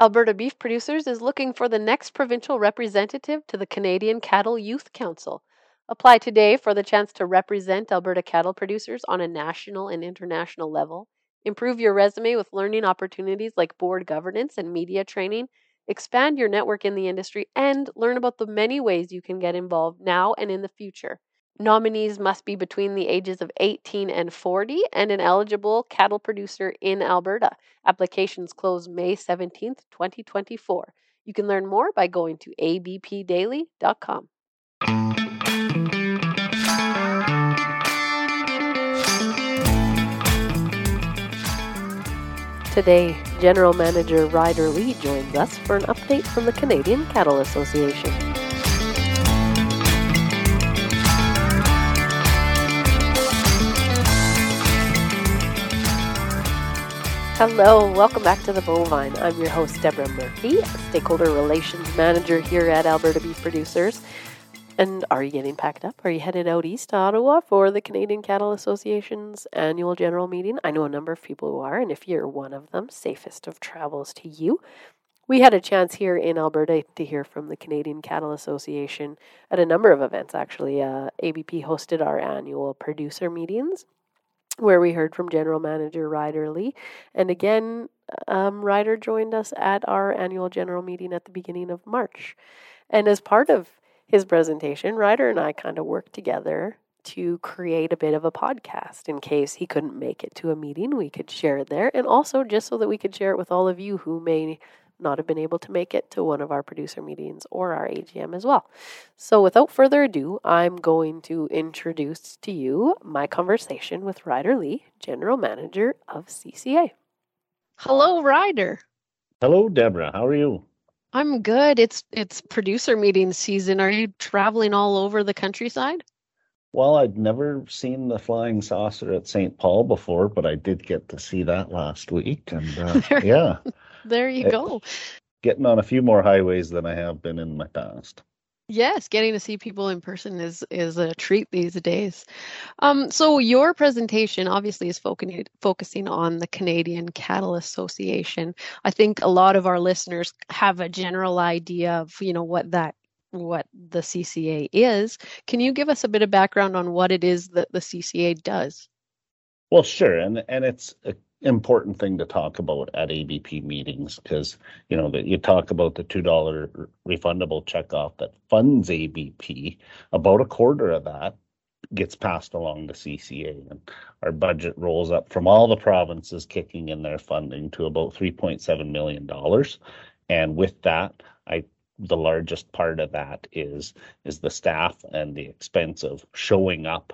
Alberta Beef Producers is looking for the next provincial representative to the Canadian Cattle Youth Council. Apply today for the chance to represent Alberta cattle producers on a national and international level. Improve your resume with learning opportunities like board governance and media training. Expand your network in the industry and learn about the many ways you can get involved now and in the future. Nominees must be between the ages of 18 and 40 and an eligible cattle producer in Alberta. Applications close May 17th, 2024. You can learn more by going to abpdaily.com. Today, General Manager Ryder Lee joins us for an update from the Canadian Cattle Association. Hello, welcome back to the Bovine. I'm your host, Deborah Murphy, Stakeholder Relations Manager here at Alberta Beef Producers. And are you getting packed up? Are you headed out east to Ottawa for the Canadian Cattle Association's annual general meeting? I know a number of people who are, and if you're one of them, safest of travels to you. We had a chance here in Alberta to hear from the Canadian Cattle Association at a number of events, actually. Uh, ABP hosted our annual producer meetings where we heard from General Manager Ryder Lee. And again, um, Ryder joined us at our annual general meeting at the beginning of March. And as part of his presentation, Ryder and I kind of worked together to create a bit of a podcast in case he couldn't make it to a meeting. We could share it there, and also just so that we could share it with all of you who may not have been able to make it to one of our producer meetings or our AGM as well. So, without further ado, I'm going to introduce to you my conversation with Ryder Lee, General Manager of CCA. Hello, Ryder. Hello, Deborah. How are you? I'm good. It's it's producer meeting season. Are you traveling all over the countryside? Well, I'd never seen the flying saucer at St. Paul before, but I did get to see that last week, and uh, yeah, there you it, go. Getting on a few more highways than I have been in my past. Yes, getting to see people in person is is a treat these days. Um, so your presentation obviously is focusing focusing on the Canadian Cattle Association. I think a lot of our listeners have a general idea of you know what that what the CCA is. Can you give us a bit of background on what it is that the CCA does? Well, sure, and and it's a important thing to talk about at ABP meetings because you know that you talk about the two dollar refundable checkoff that funds ABP. About a quarter of that gets passed along to CCA, and our budget rolls up from all the provinces kicking in their funding to about three point seven million dollars. And with that, I the largest part of that is is the staff and the expense of showing up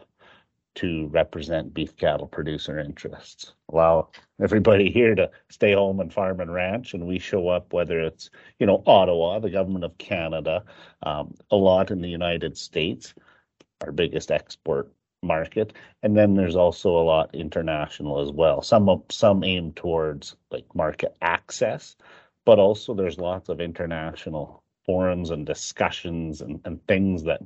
to represent beef cattle producer interests. Allow everybody here to stay home and farm and ranch, and we show up whether it's you know Ottawa, the government of Canada, um, a lot in the United States, our biggest export market, and then there's also a lot international as well. Some some aim towards like market access, but also there's lots of international forums and discussions and, and things that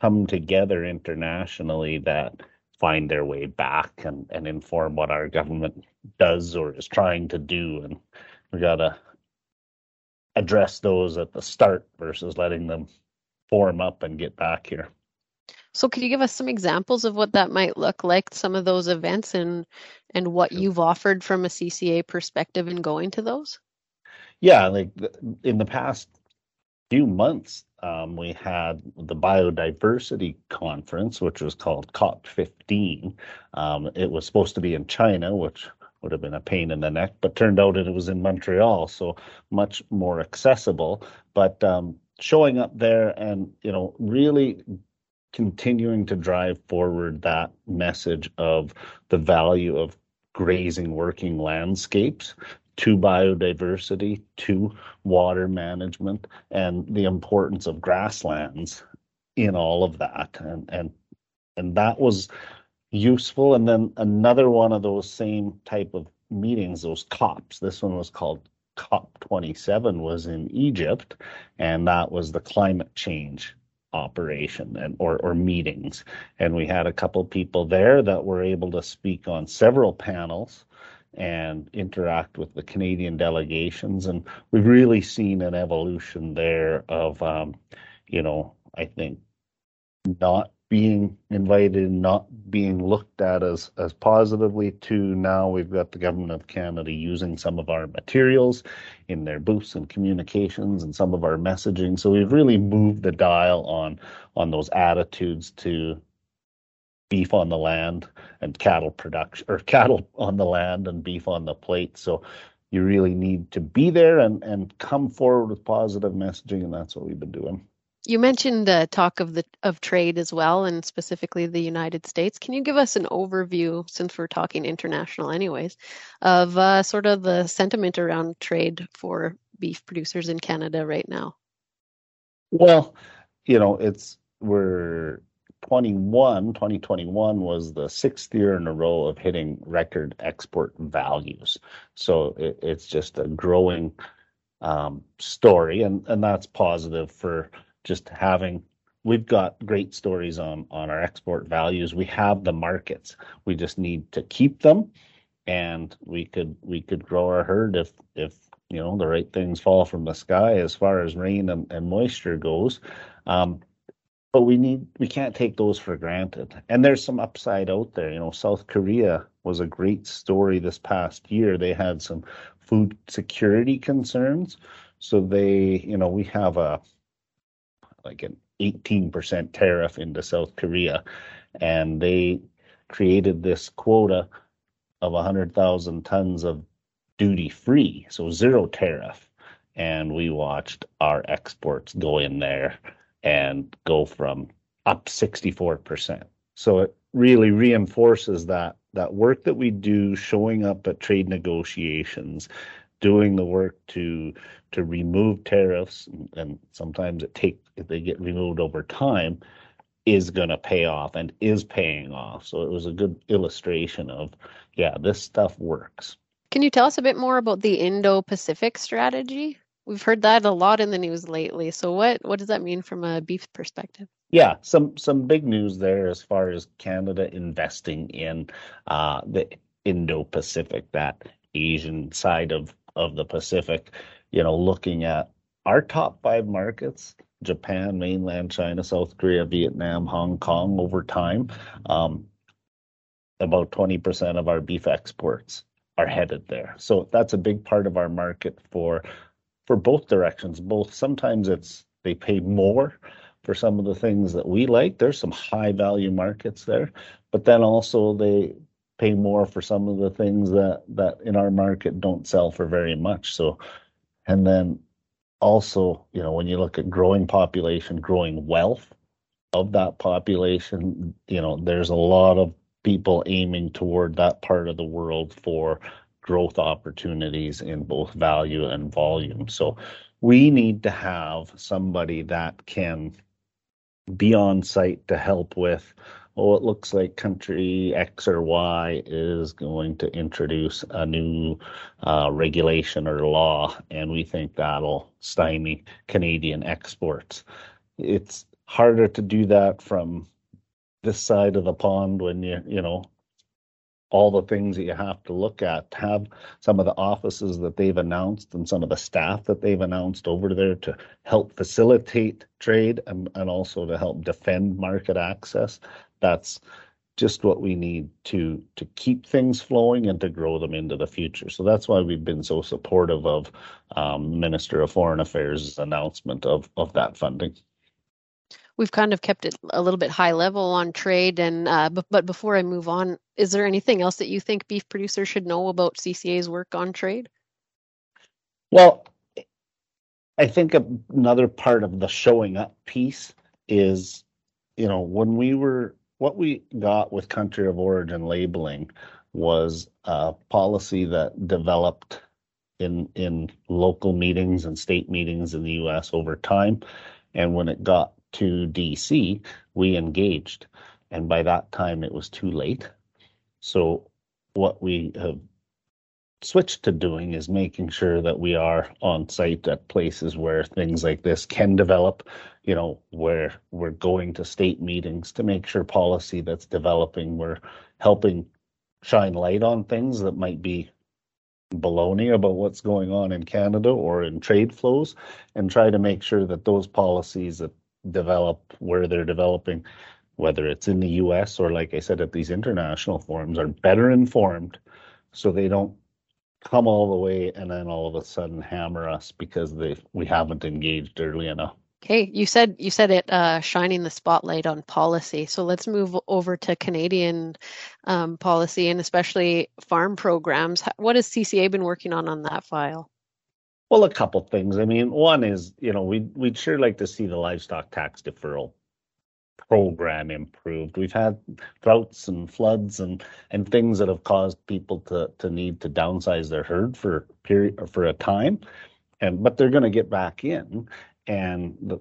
come together internationally that find their way back and, and inform what our government does or is trying to do. And we got to address those at the start versus letting them form up and get back here. So could you give us some examples of what that might look like, some of those events and and what you've offered from a CCA perspective in going to those? Yeah, like in the past few months, um, we had the biodiversity conference, which was called COP15. Um, it was supposed to be in China, which would have been a pain in the neck, but turned out it was in Montreal, so much more accessible. But um, showing up there and you know really continuing to drive forward that message of the value of grazing working landscapes to biodiversity, to water management, and the importance of grasslands in all of that. And and and that was useful. And then another one of those same type of meetings, those COPs. This one was called COP 27, was in Egypt, and that was the climate change operation and or or meetings. And we had a couple people there that were able to speak on several panels and interact with the Canadian delegations. And we've really seen an evolution there of, um, you know, I think not being invited, not being looked at as as positively to now we've got the government of Canada using some of our materials in their booths and communications and some of our messaging. So we've really moved the dial on on those attitudes to beef on the land and cattle production or cattle on the land and beef on the plate. So you really need to be there and and come forward with positive messaging and that's what we've been doing. You mentioned the talk of the of trade as well, and specifically the United States. Can you give us an overview, since we're talking international, anyways, of uh, sort of the sentiment around trade for beef producers in Canada right now? Well, you know, it's we're 21, 2021 was the sixth year in a row of hitting record export values. So it, it's just a growing um, story, and and that's positive for just having we've got great stories on on our export values. We have the markets. We just need to keep them and we could we could grow our herd if if you know the right things fall from the sky as far as rain and, and moisture goes. Um, but we need we can't take those for granted. And there's some upside out there. You know south korea was a great story this past year. They had some food security concerns. So they you know we have a like an 18% tariff into South Korea. And they created this quota of 100,000 tons of duty free, so zero tariff. And we watched our exports go in there and go from up 64%. So it really reinforces that that work that we do showing up at trade negotiations doing the work to to remove tariffs, and sometimes it take they get removed over time, is going to pay off and is paying off. So it was a good illustration of, yeah, this stuff works. Can you tell us a bit more about the Indo-Pacific strategy? We've heard that a lot in the news lately. So what what does that mean from a beef perspective? Yeah, some some big news there as far as Canada investing in uh, the Indo-Pacific, that Asian side of of the Pacific, you know, looking at our top five markets Japan, mainland China, South Korea, Vietnam, Hong Kong over time, um, about 20% of our beef exports are headed there. So that's a big part of our market for for both directions. Both sometimes it's they pay more for some of the things that we like. There's some high value markets there, but then also they pay more for some of the things that that in our market don't sell for very much so and then also you know when you look at growing population growing wealth of that population you know there's a lot of people aiming toward that part of the world for growth opportunities in both value and volume so we need to have somebody that can be on site to help with oh, it looks like country X or Y is going to introduce a new uh, regulation or law, and we think that'll stymie Canadian exports. It's harder to do that from this side of the pond when you, you know, all the things that you have to look at have some of the offices that they've announced and some of the staff that they've announced over there to help facilitate trade and, and also to help defend market access that's just what we need to to keep things flowing and to grow them into the future. So that's why we've been so supportive of um, Minister of Foreign Affairs' announcement of of that funding. We've kind of kept it a little bit high level on trade, and uh, but, but before I move on, is there anything else that you think beef producers should know about CCA's work on trade? Well, I think another part of the showing up piece is, you know, when we were what we got with country of origin labeling was a policy that developed in in local meetings and state meetings in the US over time. And when it got to DC, we engaged. And by that time it was too late. So what we have switched to doing is making sure that we are on site at places where things like this can develop, you know, where we're going to state meetings to make sure policy that's developing, we're helping shine light on things that might be baloney about what's going on in Canada or in trade flows and try to make sure that those policies that develop where they're developing, whether it's in the US or, like I said, at these international forums, are better informed so they don't come all the way and then all of a sudden hammer us because they we haven't engaged early enough. Okay, you said you said it uh, shining the spotlight on policy. So let's move over to Canadian um, policy and especially farm programs. What has CCA been working on on that file? Well, a couple things. I mean, one is you know we we'd sure like to see the livestock tax deferral program improved. We've had droughts and floods and and things that have caused people to to need to downsize their herd for period for a time, and but they're going to get back in, and the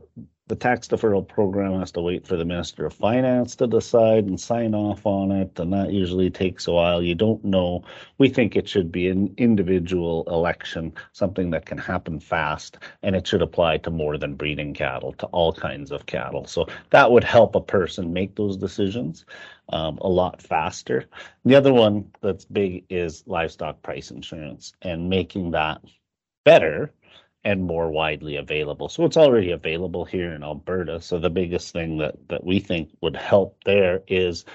the tax deferral program has to wait for the Minister of Finance to decide and sign off on it, and that usually takes a while. You don't know. We think it should be an individual election, something that can happen fast, and it should apply to more than breeding cattle, to all kinds of cattle. So that would help a person make those decisions um, a lot faster. The other one that's big is livestock price insurance and making that better and more widely available. So it's already available here in Alberta. So the biggest thing that that we think would help there is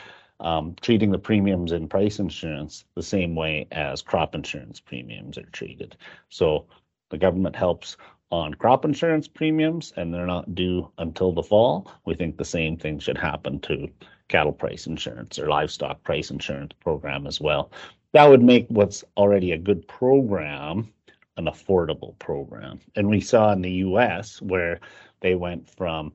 um, treating the premiums in price insurance the same way as crop insurance premiums are treated. So the government helps on crop insurance premiums and they're not due until the fall. We think the same thing should happen to cattle price insurance or livestock price insurance program as well. That would make what's already a good program an affordable program. And we saw in the US where they went from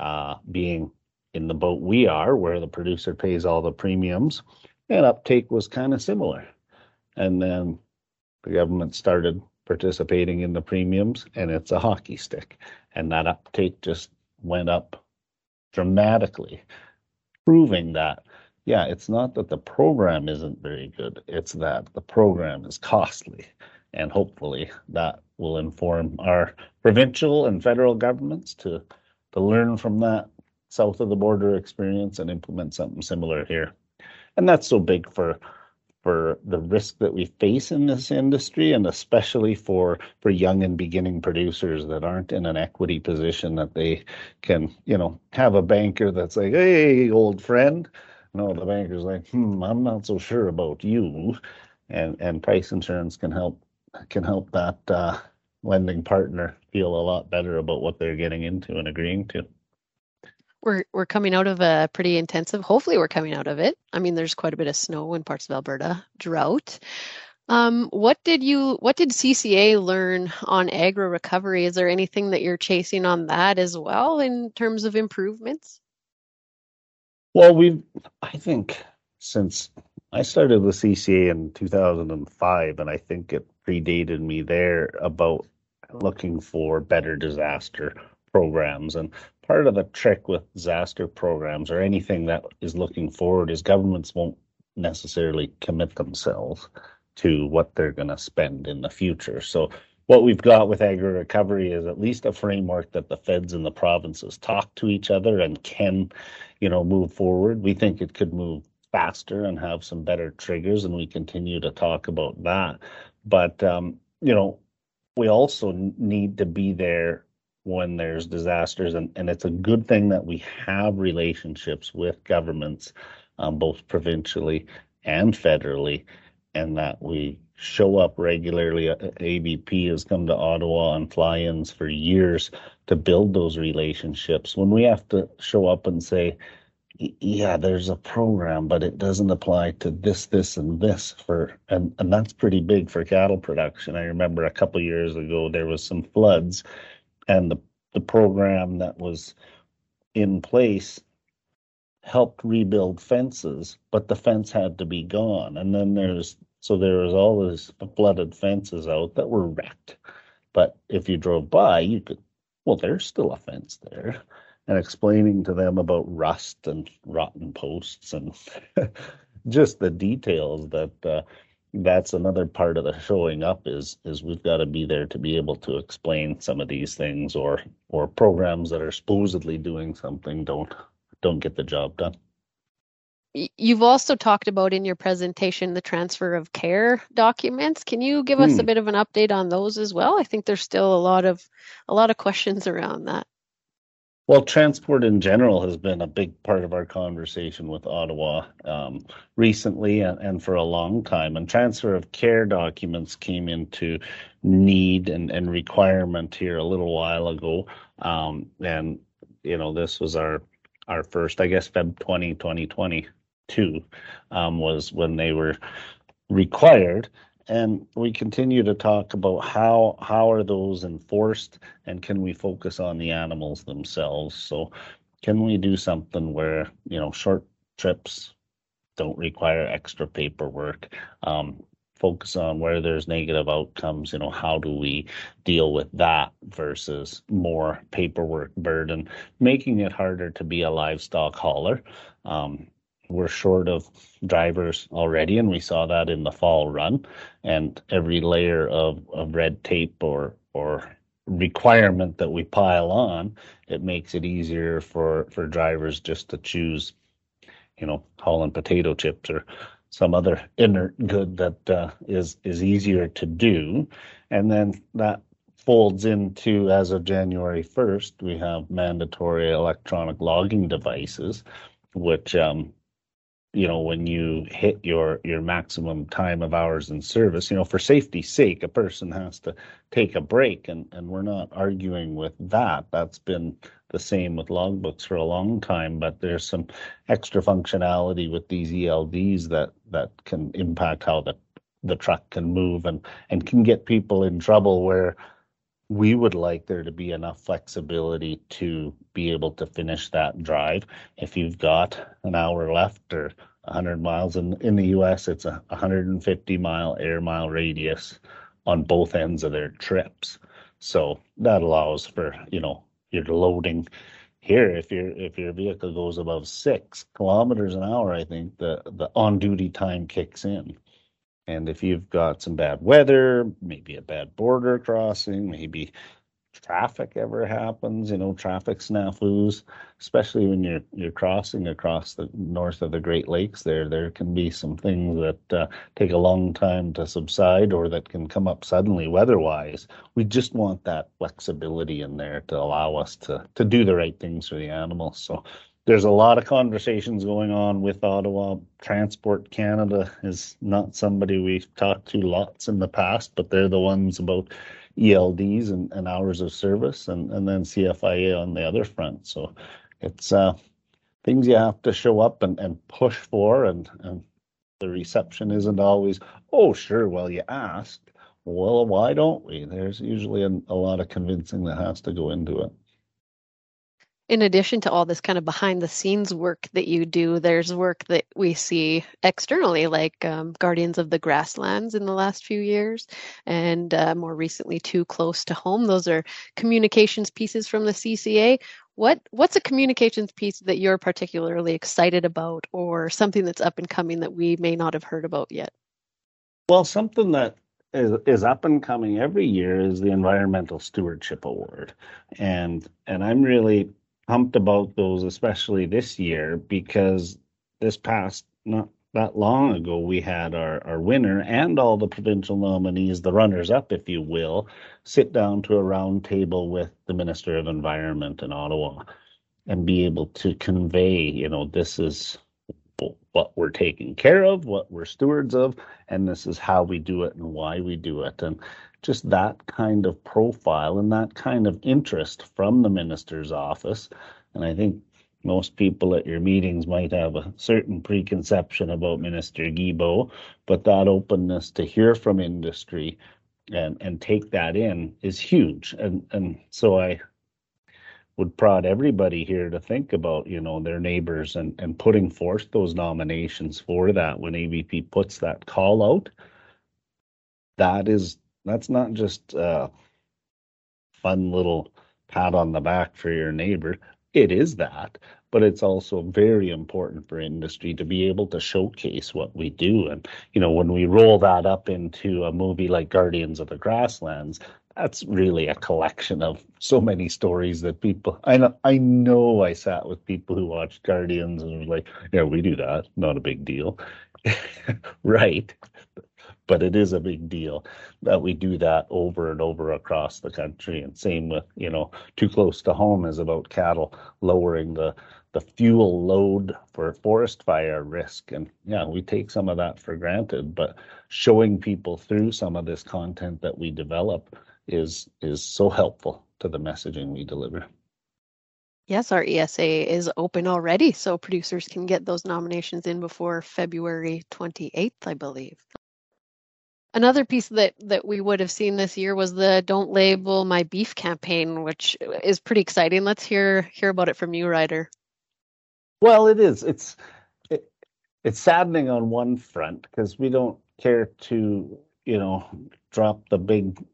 uh, being in the boat we are, where the producer pays all the premiums, and uptake was kind of similar. And then the government started participating in the premiums, and it's a hockey stick. And that uptake just went up dramatically, proving that, yeah, it's not that the program isn't very good, it's that the program is costly and hopefully that will inform our provincial and federal governments to to learn from that south of the border experience and implement something similar here. And that's so big for for the risk that we face in this industry and especially for for young and beginning producers that aren't in an equity position that they can you know have a banker that's like hey old friend no the banker's like hmm i'm not so sure about you and and price insurance can help can help that uh, lending partner feel a lot better about what they're getting into and agreeing to. We're we're coming out of a pretty intensive. Hopefully, we're coming out of it. I mean, there's quite a bit of snow in parts of Alberta, drought. Um, what did you what did CCA learn on AgriRecovery? Is there anything that you're chasing on that as well in terms of improvements? Well, we've I think since I started with CCA in 2005, and I think it predated me there about oh. looking for better disaster programs. And part of the trick with disaster programs or anything that is looking forward is governments won't necessarily commit themselves to what they're going to spend in the future. So what we've got with agri recovery is at least a framework that the feds and the provinces talk to each other and can, you know, move forward. We think it could move faster and have some better triggers, and we continue to talk about that. But um, you know, we also need to be there when there's disasters, and, and it's a good thing that we have relationships with governments, um, both provincially and federally, and that we show up regularly. ABP has come to Ottawa on fly-ins for years to build those relationships. When we have to show up and say, yeah, there's a program, but it doesn't apply to this, this, and this for, and, and that's pretty big for cattle production. I remember a couple years ago there was some floods, and the the program that was in place helped rebuild fences, but the fence had to be gone, and then there's so there was all these flooded fences out that were wrecked. But if you drove by, you could, well, there's still a fence there and explaining to them about rust and rotten posts and just the details that uh, that's another part of the showing up is is we've got to be there to be able to explain some of these things or or programs that are supposedly doing something don't don't get the job done you've also talked about in your presentation the transfer of care documents. Can you give us a hmm. bit of an update on those as well? I think there's still a lot of a lot of questions around that. Well, transport in general has been a big part of our conversation with Ottawa um, recently and, and, for a long time. And transfer of care documents came into need and, and requirement here a little while ago. Um, and, you know, this was our our first, I guess, Feb 20, 2022 um, was when they were required and we continue to talk about how how are those enforced and can we focus on the animals themselves? So can we do something where you know short trips don't require extra paperwork? Um, focus on where there's negative outcomes you know how do we deal with that versus more paperwork burden making it harder to be a livestock hauler? Um, we're short of drivers already, and we saw that in the fall run. And every layer of, of red tape or or requirement that we pile on, it makes it easier for for drivers just to choose, you know, hauling potato chips or some other inert good that uh, is is easier to do, and then that folds into as of January 1st, we have mandatory electronic logging devices, which um, you know when you hit your your maximum time of hours in service you know for safety's sake a person has to take a break and and we're not arguing with that. That's been the same with logbooks for a long time but there's some extra functionality with these ELDs that that can impact how the the truck can move and and can get people in trouble where we would like there to be enough flexibility to be able to finish that drive. If you've got an hour left or 100 miles in in the US, it's a 150 mile air mile radius on both ends of their trips. So that allows for you know your loading here if your if your vehicle goes above six kilometers an hour i think the the on duty time kicks in and if you've got some bad weather, maybe a bad border crossing, maybe traffic ever happens, you know, traffic snafus, especially when you're you're crossing across the north of the Great Lakes there, there can be some things that uh, take a long time to subside or that can come up suddenly weather-wise. We just want that flexibility in there to allow us to to do the right things for the animals. So there's a lot of conversations going on with Ottawa. Transport Canada is not somebody we've talked to lots in the past, but they're the ones about ELDs and, and hours of service, and, and then CFIA on the other front. So it's uh, things you have to show up and, and push for, and, and the reception isn't always, oh, sure, well, you asked. Well, why don't we? There's usually a, a lot of convincing that has to go into it in addition to all this kind of behind the scenes work that you do, there's work that we see externally, like um, Guardians of the Grasslands in the last few years, and uh, more recently, Too Close to Home. Those are communications pieces from the CCA. What what's a communications piece that you're particularly excited about, or something that's up and coming that we may not have heard about yet? Well, something that is, is up and coming every year is the Environmental Stewardship Award, and and I'm really pumped about those, especially this year, because this past not that long ago we had our, our winner and all the provincial nominees, the runners up, if you will, sit down to a round table with the Minister of Environment in Ottawa and be able to convey, you know, this is what we're taking care of, what we're stewards of, and this is how we do it and why we do it. And just that kind of profile and that kind of interest from the minister's office. And I think most people at your meetings might have a certain preconception about Minister Guilbeault, but that openness to hear from industry and, and take that in is huge. And and so I would prod everybody here to think about, you know, their neighbors and, and putting forth those nominations for that when ABP puts that call out. That is that's not just a fun little pat on the back for your neighbor. It is that, but it's also very important for industry to be able to showcase what we do. And, you know, when we roll that up into a movie like Guardians of the Grasslands, that's really a collection of so many stories that people I know I know I sat with people who watched Guardians and were like, yeah, we do that, not a big deal. right. But it is a big deal that we do that over and over across the country. And same with, you know, too close to home is about cattle lowering the the fuel load for forest fire risk. And yeah, we take some of that for granted, but showing people through some of this content that we develop is is so helpful to the messaging we deliver. Yes, our ESA is open already, so producers can get those nominations in before February 28th, I believe. Another piece that, that we would have seen this year was the Don't Label My Beef campaign, which is pretty exciting. Let's hear hear about it from you, Ryder. Well, it is. It's it, it's saddening on one front because we don't care to, you know, drop the big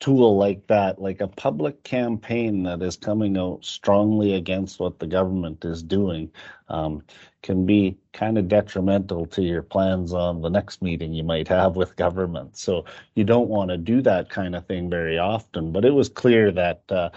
tool like that, like a public campaign that is coming out strongly against what the government is doing, um, can be kind of detrimental to your plans on the next meeting you might have with government. So you don't want to do that kind of thing very often. But it was clear that uh,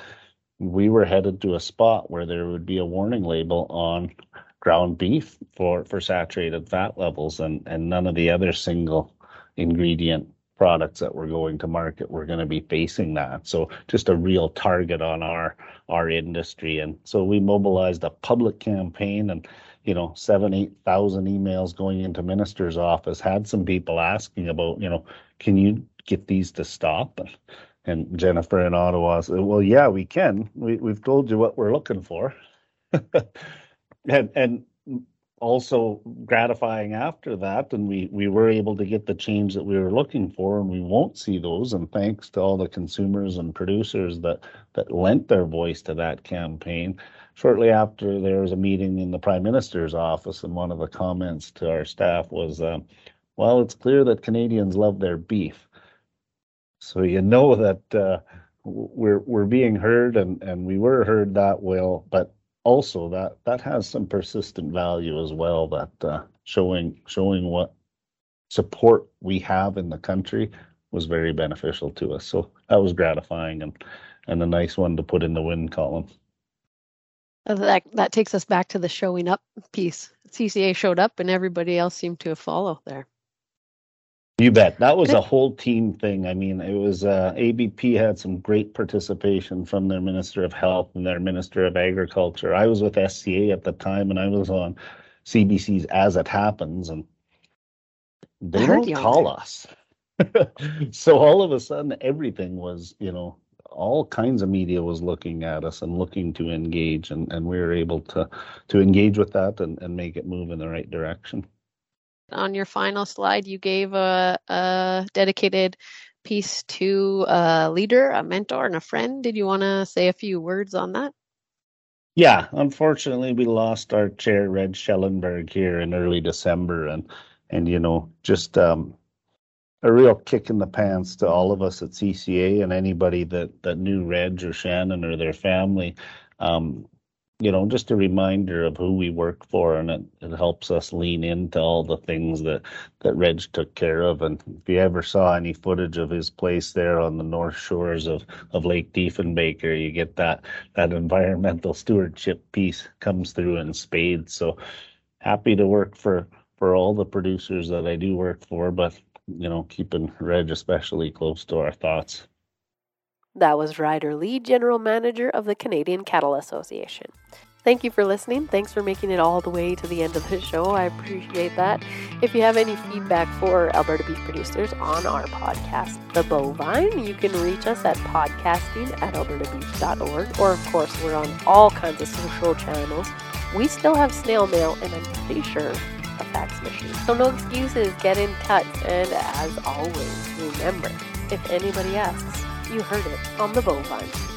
we were headed to a spot where there would be a warning label on ground beef for, for saturated fat levels and, and none of the other single ingredient products that we're going to market we're going to be facing that. So just a real target on our our industry. And so we mobilized a public campaign and you know seven eight thousand emails going into minister's office had some people asking about you know can you get these to stop? And, and jennifer in ottawa said well yeah we can. We, we've told you what we're looking for. And and also gratifying after that and we we were able to get the change that we were looking for and we won't see those. And thanks to all the consumers and producers that that lent their voice to that campaign. Shortly after there was a meeting in the prime minister's office and one of the comments to our staff was um, well it's clear that canadians love their beef. So you know that uh, we're we're being heard and and we were heard that well but also that that has some persistent value as well that uh, showing showing what support we have in the country was very beneficial to us. So that was gratifying and and a nice one to put in the win column. That that takes us back to the showing up piece. Cca showed up and everybody else seemed to follow there you bet. That was a whole team thing. I mean, it was uh, ABP had some great participation from their Minister of Health and their Minister of Agriculture. I was with SCA at the time, and I was on CBC's As It Happens, and they don't call us. so all of a sudden, everything was, you know, all kinds of media was looking at us and looking to engage, and, and we were able to to engage with that and, and make it move in the right direction on your final slide, you gave a, a dedicated piece to a leader, a mentor, and a friend. Did you want to say a few words on that? Yeah, unfortunately, we lost our chair, Reg Schellenberg, here in early December, and and you know, just um, a real kick in the pants to all of us at CCA and anybody that that knew Reg or Shannon or their family. Um, you know, just a reminder of who we work for, and it, it helps us lean into all the things that that Reg took care of. And if you ever saw any footage of his place there on the north shores of of Lake Diefenbaker, you get that that environmental stewardship piece comes through in spades. So happy to work for for all the producers that I do work for, but you know, keeping Reg especially close to our thoughts. That was Ryder Lee, General Manager of the Canadian Cattle Association. Thank you for listening. Thanks for making it all the way to the end of the show. I appreciate that. If you have any feedback for Alberta beef producers on our podcast, The Bovine, you can reach us at podcasting at albertabeef.org. Or, of course, we're on all kinds of social channels. We still have snail mail, and I'm pretty sure a fax machine. So, no excuses. Get in touch. And as always, remember if anybody asks, you heard it on the bovine.